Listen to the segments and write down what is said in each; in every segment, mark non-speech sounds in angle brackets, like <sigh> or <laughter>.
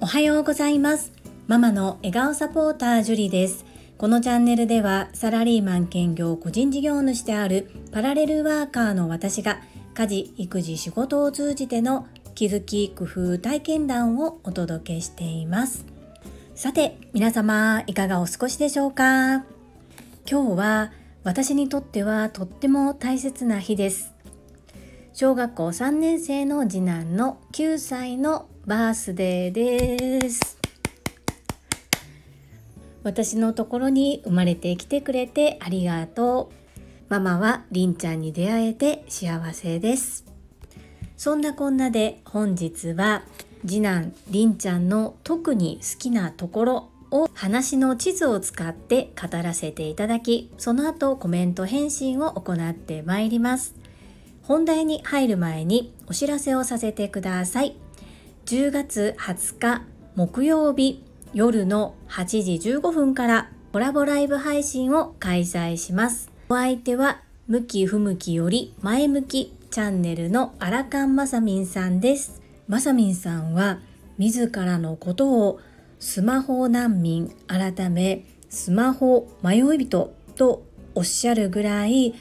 おはようございます。ママの笑顔サポータージュリです。このチャンネルではサラリーマン兼業個人事業主であるパラレルワーカーの私が家事育児仕事を通じての気づき工夫体験談をお届けしています。さて皆様いかがお過ごしでしょうか？今日は私にとってはとっても大切な日です。小学校3年生の次男の9歳のバースデーです。私のところに生まれてきてくれてありがとう。ママはりんちゃんに出会えて幸せです。そんなこんなで本日は次男りんちゃんの特に好きなところを話の地図を使って語らせていただきその後コメント返信を行ってまいります。本題に入る前にお知らせをさせてください10月20日木曜日夜の8時15分からコラボライブ配信を開催しますお相手は向き不向きより前向きチャンネルのアラカンマサミンさんです。マサミンさんは自らのことをスマホ難民改めスマホ迷い人とおっしゃるぐらい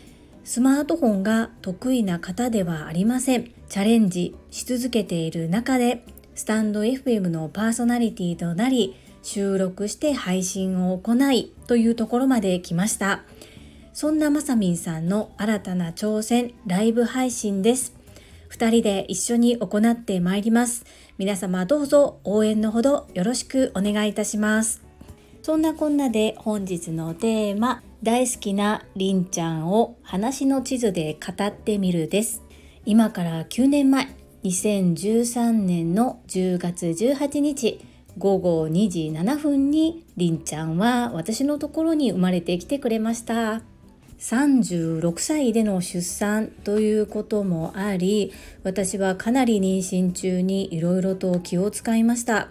スマートフォンが得意な方ではありません。チャレンジし続けている中でスタンド FM のパーソナリティとなり収録して配信を行いというところまで来ました。そんなまさみんさんの新たな挑戦ライブ配信です。2人で一緒に行ってまいります。皆様どうぞ応援のほどよろしくお願いいたします。そんなこんなで本日のテーマ大好きなりんちゃんを話の地図で語ってみるです。今から9年前2013年の10月18日午後2時7分にりんちゃんは私のところに生まれてきてくれました。36歳での出産ということもあり私はかなり妊娠中にいろいろと気を使いました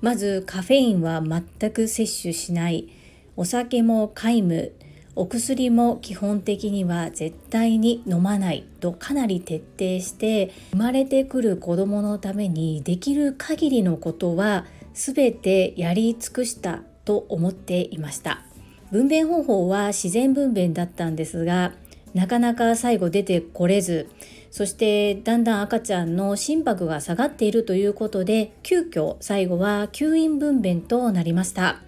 まずカフェインは全く摂取しないお酒も皆無お薬も基本的には絶対に飲まないとかなり徹底して生まれてくる子どものためにできる限りのことは全てやり尽くしたと思っていました。分娩方法は自然分娩だったんですがなかなか最後出てこれずそしてだんだん赤ちゃんの心拍が下がっているということで急遽最後は吸引分娩となりました。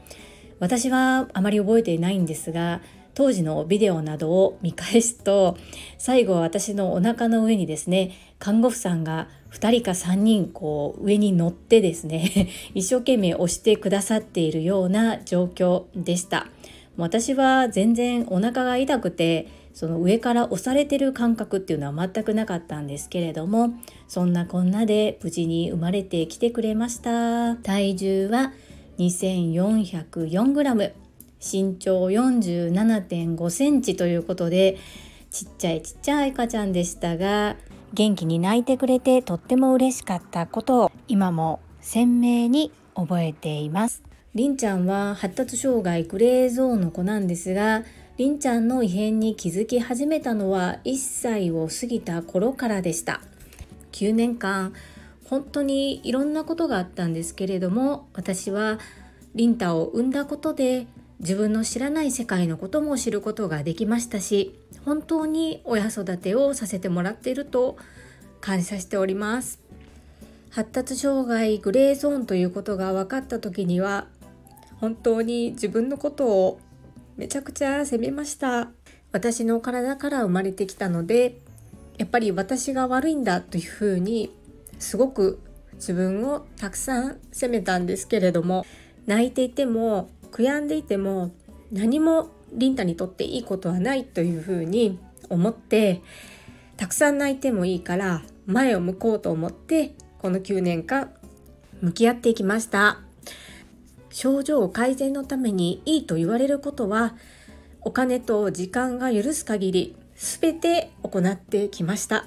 私はあまり覚えていないんですが当時のビデオなどを見返すと最後は私のお腹の上にですね看護婦さんが2人か3人こう上に乗ってですね <laughs> 一生懸命押してくださっているような状況でした。私は全然お腹が痛くてその上から押されてる感覚っていうのは全くなかったんですけれどもそんなこんなで無事に生まれてきてくれました。体重は 2404g 身長47.5センチということでちっちゃいちっちゃい赤ちゃんでしたが元気に泣いてくれてとっても嬉しかったことを今も鮮明に覚えています。りんちゃんは発達障害グレーゾーンの子なんですがりんちゃんの異変に気づき始めたのは1歳を過ぎた頃からでした。9年間本当にいろんなことがあったんですけれども私はリンタを産んだことで自分の知らない世界のことも知ることができましたし本当に親育てをさせてもらっていると感謝しております。発達障害グレーゾーンということが分かった時には本当に自分のことをめちゃくちゃ責めました。私の体から生まれてきたのでやっぱり私が悪いんだというふうにすごく自分をたくさん責めたんですけれども泣いていても悔やんでいても何もリンタにとっていいことはないというふうに思ってたくさん泣いてもいいから前を向こうと思ってこの9年間向き合っていきました。症状改善のためにいいと言われることはお金と時間が許す限り全て行ってきました。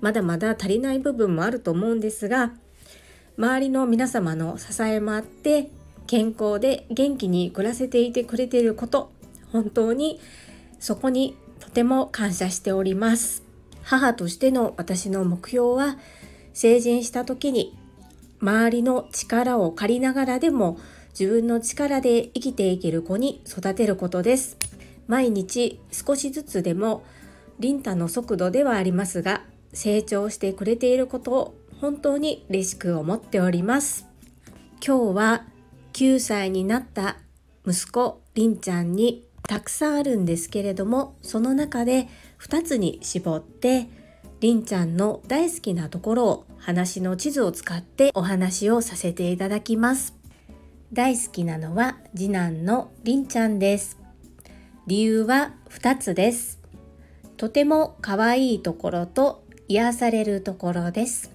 まだまだ足りない部分もあると思うんですが周りの皆様の支えもあって健康で元気に暮らせていてくれていること本当にそこにとても感謝しております。母としての私の目標は成人した時に周りの力を借りながらでも自分の力で生きていける子に育てることです。毎日少しずつでもリンタの速度ではありますが成長してくれていることを本当に嬉しく思っております。今日は9歳になった息子りんちゃんにたくさんあるんですけれどもその中で2つに絞ってりんちゃんの大好きなところを話の地図を使ってお話をさせていただきます。大好きなのは次男のりんちゃんです。理由は2つです。とても可愛いところと癒されるところです。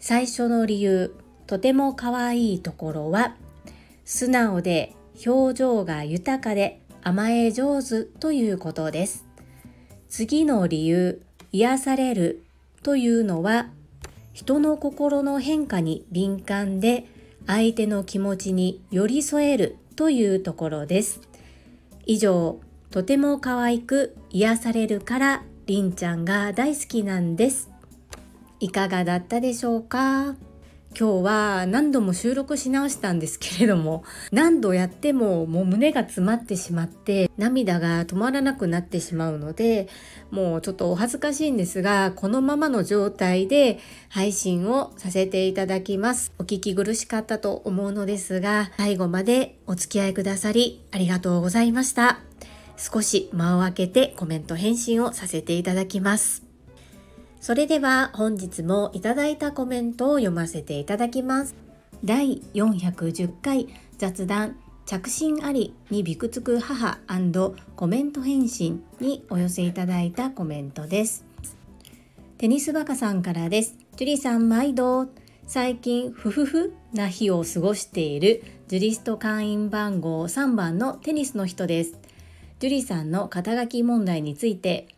最初の理由とても可愛いところは素直で表情が豊かで甘え上手ということです。次の理由、癒されるというのは人の心の変化に敏感で相手の気持ちに寄り添えるというところです。以上、とても可愛く癒されるからりんちゃんが大好きなんです。いかがだったでしょうか？今日は何度も収録し直したんですけれども何度やってももう胸が詰まってしまって涙が止まらなくなってしまうのでもうちょっとお恥ずかしいんですがこのままの状態で配信をさせていただきます。お聞き苦しかったと思うのですが最後までお付き合いくださりありがとうございました。少し間を空けてコメント返信をさせていただきます。それでは本日もいただいたコメントを読ませていただきます。第410回雑談着信ありにびくつく母コメント返信にお寄せいただいたコメントです。テニスバカさんからです。ジュリさん毎度最近ふふふな日を過ごしているジュリスト会員番号3番のテニスの人です。ジュリさんの肩書き問題について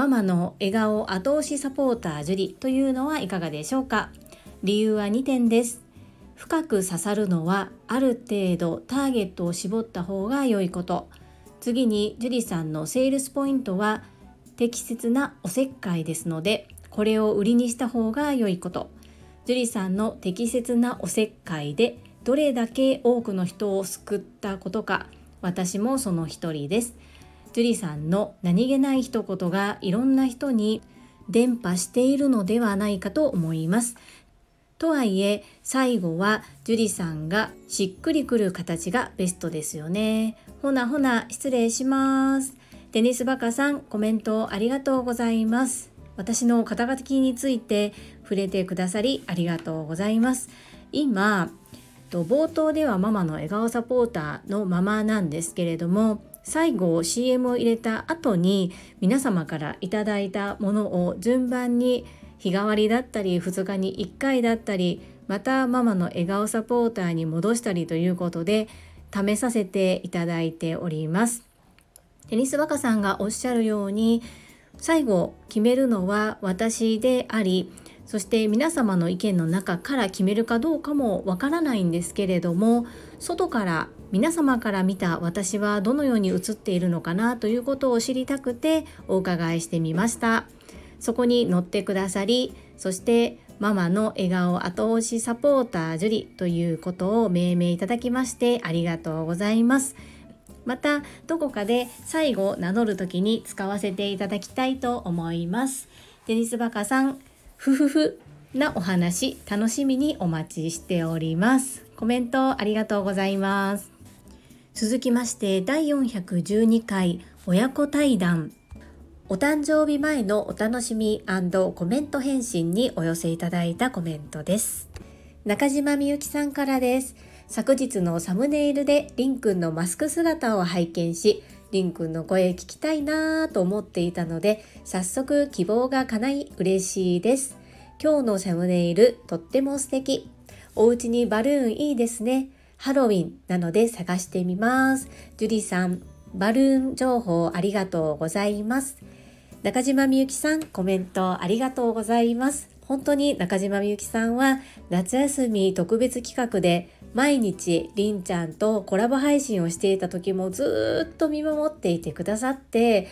ママの笑顔後押しサポータージュリというのはいかがでしょうか？理由は2点です。深く刺さるのはある程度ターゲットを絞った方が良いこと。次にジュリさんのセールスポイントは適切なおせっかいですのでこれを売りにした方が良いこと。ジュリさんの適切なおせっかいでどれだけ多くの人を救ったことか私もその一人です。ジュリさんの何気ない一言がいろんな人に伝播しているのではないかと思います。とはいえ最後はジュリさんがしっくりくる形がベストですよね。ほなほな失礼します。デニスバカさんコメントありがとうございます。私の肩書きについて触れてくださりありがとうございます。今冒頭ではママの笑顔サポーターのママなんですけれども最後 CM を入れた後に皆様からいただいたものを順番に日替わりだったり2日に1回だったりまたママの笑顔サポーターに戻したりということで試させていただいております。テニスバカさんがおっしゃるように最後決めるのは私でありそして皆様の意見の中から決めるかどうかもわからないんですけれども外から皆様から見た私はどのように映っているのかなということを知りたくてお伺いしてみました。そこに乗ってくださりそしてママの笑顔後押しサポータージュリということを命名いただきましてありがとうございます。またどこかで最後名乗る時に使わせていただきたいと思います。テニスバカさんふふふなお話楽しみにお待ちしております。コメントありがとうございます。続きまして第412回親子対談。お誕生日前のお楽しみコメント返信にお寄せいただいたコメントです。中島みゆきさんからです。昨日のサムネイルでりんくんのマスク姿を拝見しりんくんの声聞きたいなぁと思っていたので早速希望が叶い嬉しいです。今日のサムネイルとっても素敵。お家にバルーンいいですね。ハロウィンなので探してみます。ジュリさんバルーン情報ありがとうございます。中島みゆきさんコメントありがとうございます。本当に中島みゆきさんは夏休み特別企画で毎日りんちゃんとコラボ配信をしていた時もずっと見守っていてくださって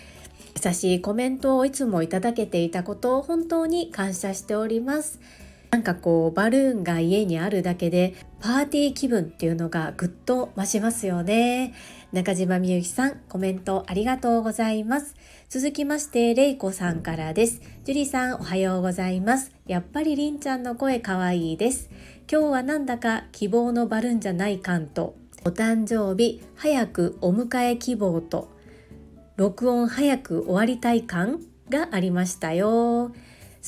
優しいコメントをいつもいただけていたことを本当に感謝しております。なんかこうバルーンが家にあるだけでパーティー気分っていうのがぐっと増しますよね。中島みゆきさんコメントありがとうございます。続きましてれいこさんからです。樹里さんおはようございます。やっぱりりんちゃんの声かわいいです。今日はなんだか希望のバルーンじゃない感と。お誕生日早くお迎え希望と。録音早く終わりたい感がありましたよ。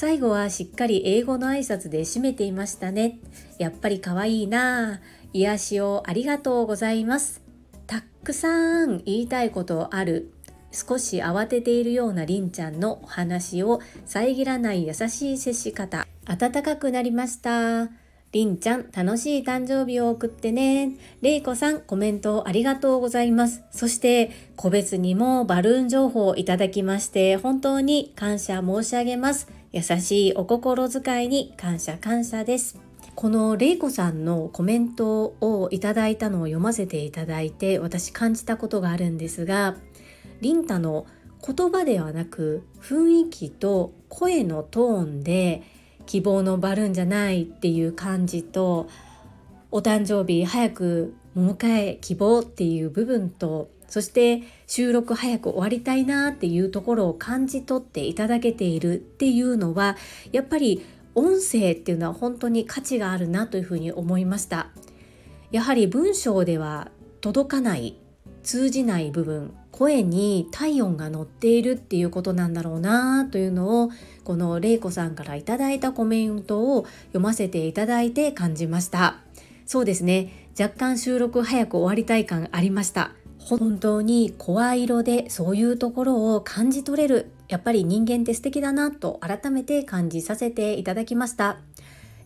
最後はしっかり英語の挨拶で締めていましたね。やっぱり可愛いな癒しをありがとうございます。たくさん言いたいことある。少し慌てているようなりんちゃんのお話を遮らない優しい接し方。暖かくなりました。りんちゃん、楽しい誕生日を送ってね。れいこさん、コメントありがとうございます。そして、個別にもバルーン情報をいただきまして、本当に感謝申し上げます。優しいお心遣いに感謝感謝です。このれいこさんのコメントをいただいたのを読ませていただいて、私感じたことがあるんですが、りんたの言葉ではなく雰囲気と声のトーンで希望のバルーンじゃないっていう感じとお誕生日早くお迎え希望っていう部分とそして収録早く終わりたいなっていうところを感じ取っていただけているっていうのはやっぱり音声っていうのは本当に価値があるなというふうに思いました。やはり文章では届かない通じない部分声に体温が乗っているっていうことなんだろうなというのをこのれいこさんからいただいたコメントを読ませていただいて感じました。そうですね。若干収録早く終わりたい感ありました。本当に声色でそういうところを感じ取れるやっぱり人間って素敵だなと改めて感じさせていただきました。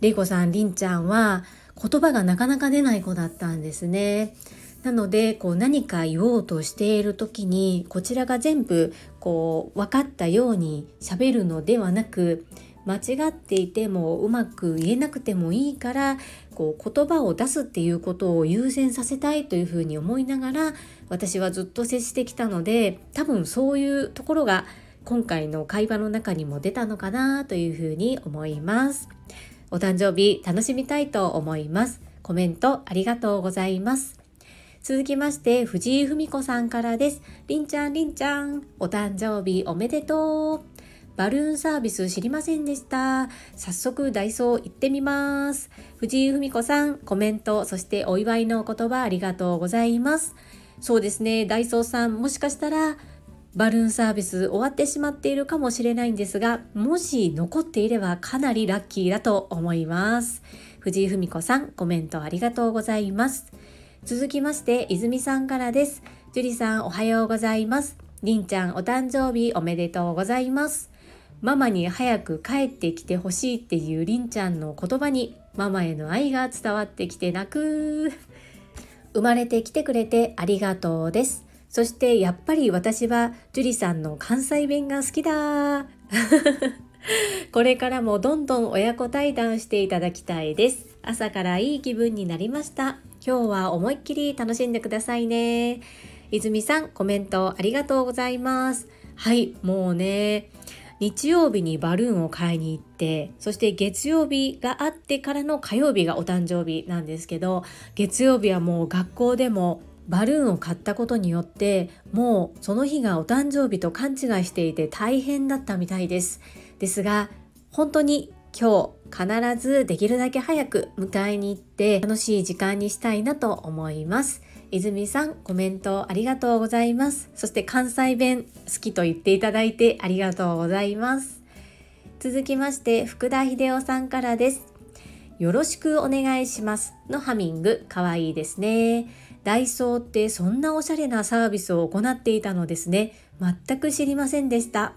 れいこさんりんちゃんは言葉がなかなか出ない子だったんですね。なのでこう何か言おうとしている時にこちらが全部こう分かったように喋るのではなく間違っていてもうまく言えなくてもいいからこう言葉を出すっていうことを優先させたいというふうに思いながら私はずっと接してきたので多分そういうところが今回の会話の中にも出たのかなというふうに思います。お誕生日楽しみたいと思います。コメントありがとうございます。続きまして、藤井文子さんからです。りんちゃん、りんちゃん、お誕生日おめでとう。バルーンサービス知りませんでした。早速ダイソー行ってみます。藤井文子さん、コメント、そしてお祝いのお言葉ありがとうございます。そうですね、ダイソーさん、もしかしたら、バルーンサービス終わってしまっているかもしれないんですが、もし残っていればかなりラッキーだと思います。藤井文子さん、コメントありがとうございます。続きまして、泉さんからです。樹里さんおはようございます。りんちゃんお誕生日おめでとうございます。ママに早く帰ってきてほしいっていうりんちゃんの言葉にママへの愛が伝わってきて泣く。生まれてきてくれてありがとうです。そしてやっぱり私は樹里さんの関西弁が好きだ。<laughs> これからもどんどん親子対談していただきたいです。朝からいい気分になりました。今日は思いっきり楽しんでくださいね。泉さん、コメントありがとうございます。はい、もうね、日曜日にバルーンを買いに行って、そして月曜日があってからの火曜日がお誕生日なんですけど、月曜日はもう学校でもバルーンを買ったことによってもうその日がお誕生日と勘違いしていて大変だったみたいです。ですが本当に今日必ずできるだけ早く迎えに行って楽しい時間にしたいなと思います。泉さんコメントありがとうございます。そして関西弁好きと言っていただいてありがとうございます。続きまして福田秀夫さんからです。よろしくお願いしますのハミングかわいいですね。ダイソーってそんなおしゃれなサービスを行っていたのですね。全く知りませんでした。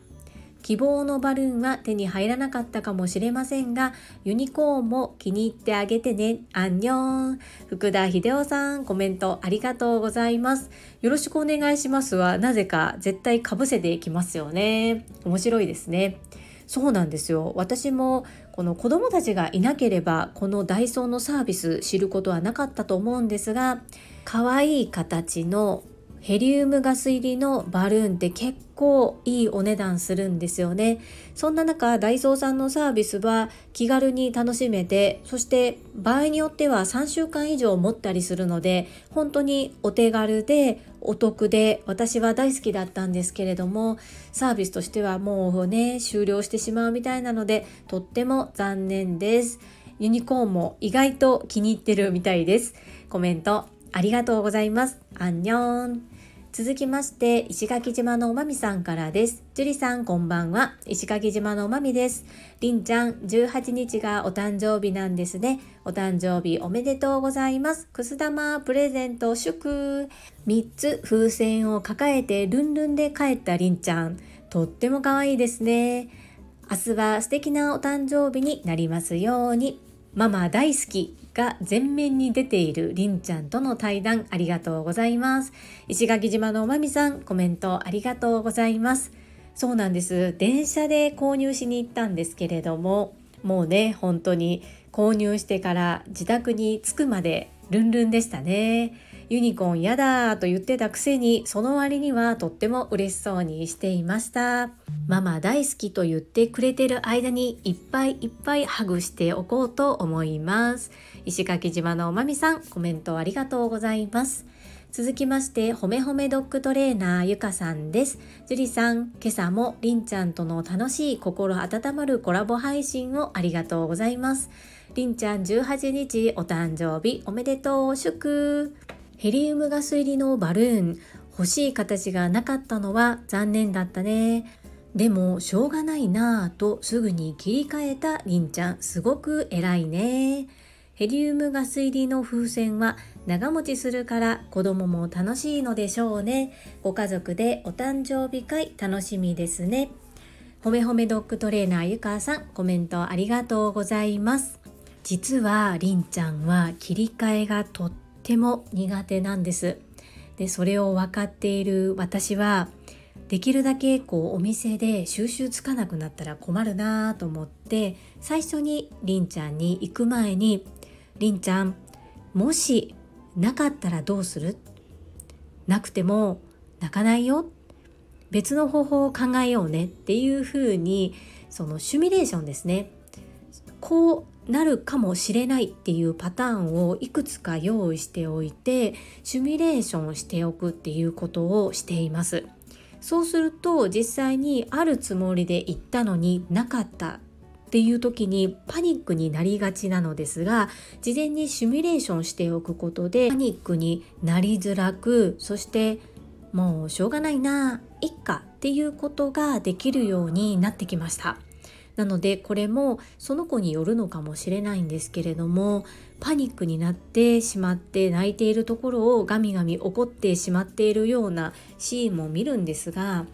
希望のバルーンは手に入らなかったかもしれませんが、ユニコーンも気に入ってあげてね。アンニョン。福田秀夫さん、コメントありがとうございます。よろしくお願いしますは、なぜか絶対かぶせていきますよね。面白いですね。そうなんですよ。私もこの子供たちがいなければ、このダイソーのサービス知ることはなかったと思うんですが、可愛い形のヘリウムガス入りのバルーンって結構いいお値段するんですよね。そんな中ダイソーさんのサービスは気軽に楽しめてそして場合によっては3週間以上持ったりするので本当にお手軽でお得で私は大好きだったんですけれどもサービスとしてはもうね終了してしまうみたいなのでとっても残念です。ユニコーンも意外と気に入ってるみたいです。コメントありがとうございます。アンニョン。続きまして石垣島のおまみさんからです。樹里さんこんばんは。石垣島のおまみです。りんちゃん18日がお誕生日なんですね。お誕生日おめでとうございます。くす玉プレゼント祝。3つ風船を抱えてルンルンで帰ったりんちゃん。とっても可愛いですね。明日は素敵なお誕生日になりますように。ママ大好き。が前面に出ているりんちゃんとの対談ありがとうございます。石垣島のおまみさんコメントありがとうございます。そうなんです。電車で購入しに行ったんですけれどももうね本当に購入してから自宅に着くまでルンルンでしたね。ユニコーンやだと言ってたくせにその割にはとっても嬉しそうにしていました。ママ大好きと言ってくれてる間にいっぱいいっぱいハグしておこうと思います。石垣島のおまみさんコメントありがとうございます。続きましてほめほめドッグトレーナーゆかさんです。樹里さん今朝もりんちゃんとの楽しい心温まるコラボ配信をありがとうございます。りんちゃん18日お誕生日おめでとう祝。ヘリウムガス入りのバルーン欲しい形がなかったのは残念だったね。でもしょうがないなぁとすぐに切り替えたりんちゃん。すごく偉いね。ヘリウムガス入りの風船は長持ちするから子供も楽しいのでしょうね。ご家族でお誕生日会楽しみですね。ほめほめドッグトレーナーゆかさんコメントありがとうございます。実はりんちゃんは切り替えがとってても苦手なんです。でそれを分かっている私はできるだけこうお店で収集つかなくなったら困るなと思って最初にりんちゃんに行く前に「りんちゃんもしなかったらどうする?」なくても泣かないよ？別の方法を考えようねっていうふうにそのシミュレーションですね。こうなるかもしれないっていうパターンをいくつか用意しておいてシミュレーションしておくっていうことをしています。そうすると実際にあるつもりで行ったのになかったっていう時にパニックになりがちなのですが事前にシミュレーションしておくことでパニックになりづらくそしてもうしょうがないないっかっていうことができるようになってきました。なのでこれもその子によるのかもしれないんですけれどもパニックになってしまって泣いているところをガミガミ怒ってしまっているようなシーンも見るんですが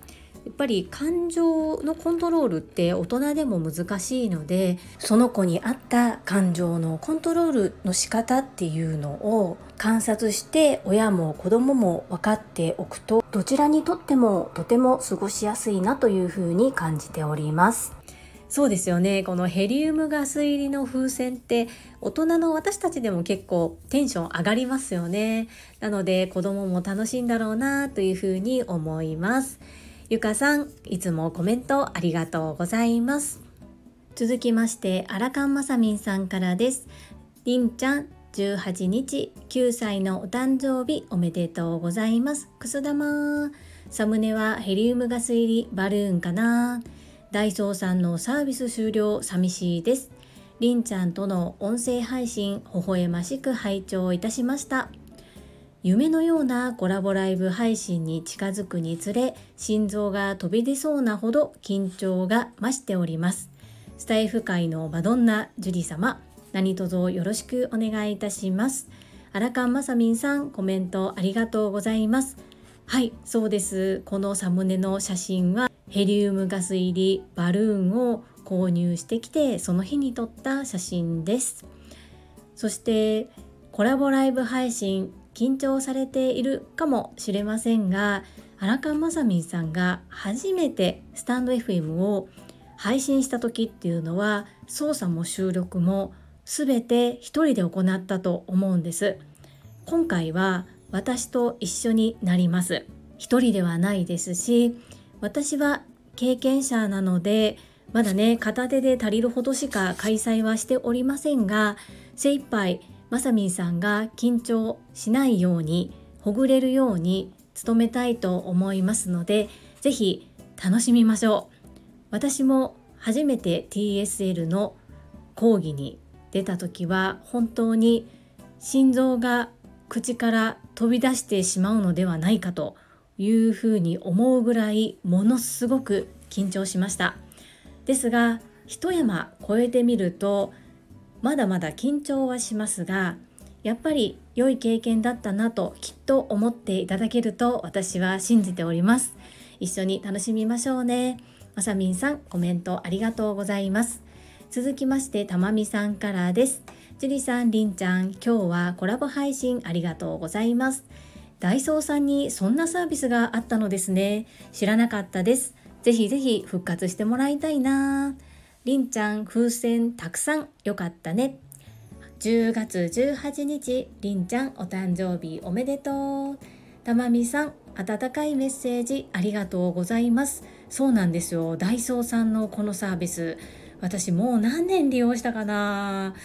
やっぱり感情のコントロールって大人でも難しいのでその子に合った感情のコントロールの仕方っていうのを観察して親も子供も分かっておくとどちらにとってもとても過ごしやすいなというふうに感じております。そうですよね。このヘリウムガス入りの風船って大人の私たちでも結構テンション上がりますよね。なので子供も楽しいんだろうなというふうに思います。ゆかさんいつもコメントありがとうございます。続きましてアラカンマサミンさんからです。りんちゃん18日9歳のお誕生日おめでとうございます。くす玉。サムネはヘリウムガス入りバルーンかな。ダイソーさんのサービス終了寂しいです。りんちゃんとの音声配信微笑ましく拝聴いたしました。夢のようなコラボライブ配信に近づくにつれ心臓が飛び出そうなほど緊張が増しております。スタイフ界のマドンナジュリ様何卒よろしくお願いいたします。アラカンマサミンさんコメントありがとうございます。はいそうですこのサムネの写真はヘリウムガス入りバルーンを購入してきてその日に撮った写真です。そしてコラボライブ配信緊張されているかもしれませんが荒川まさみんさんが初めてスタンド FM を配信した時っていうのは操作も収録も全て一人で行ったと思うんです。今回は私と一緒になります。一人ではないですし私は経験者なのでまだね片手で足りるほどしか開催はしておりませんが精一杯まさみんさんが緊張しないようにほぐれるように努めたいと思いますので是非楽しみましょう。私も初めて TSL の講義に出た時は本当に心臓が口から飛び出してしまうのではないかというふうに思うぐらいものすごく緊張しました。ですが一山越えてみるとまだまだ緊張はしますがやっぱり良い経験だったなときっと思っていただけると私は信じております。一緒に楽しみましょうね。まさみんさんコメントありがとうございます。続きましてたまみさんからです。樹里さんりんちゃん今日はコラボ配信ありがとうございます。ダイソーさんにそんなサービスがあったのですね。知らなかったです。ぜひぜひ復活してもらいたいな。りんちゃん風船たくさん。よかったね。10月18日りんちゃんお誕生日おめでとう。たまみさん温かいメッセージありがとうございます。そうなんですよ。ダイソーさんのこのサービス。私もう何年利用したかな。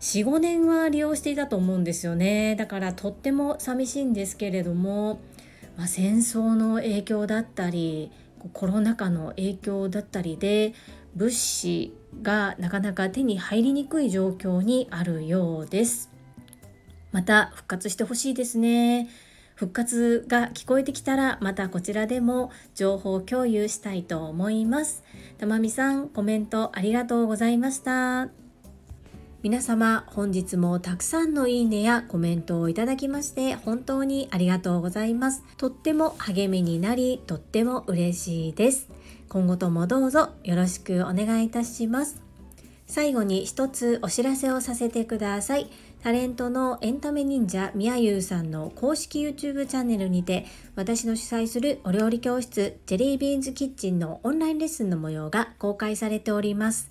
45年は利用していたと思うんですよね。だからとっても寂しいんですけれども、まあ、戦争の影響だったりコロナ禍の影響だったりで物資がなかなか手に入りにくい状況にあるようです。また復活してほしいですね。復活が聞こえてきたらまたこちらでも情報共有したいと思います。たまみさんコメントありがとうございました。皆様本日もたくさんのいいねやコメントをいただきまして本当にありがとうございます。とっても励みになりとっても嬉しいです。今後ともどうぞよろしくお願いいたします。最後に一つお知らせをさせてください。タレントのエンタメ忍者みやゆうさんの公式 YouTube チャンネルにて私の主催するお料理教室ジェリービーンズキッチンのオンラインレッスンの模様が公開されております。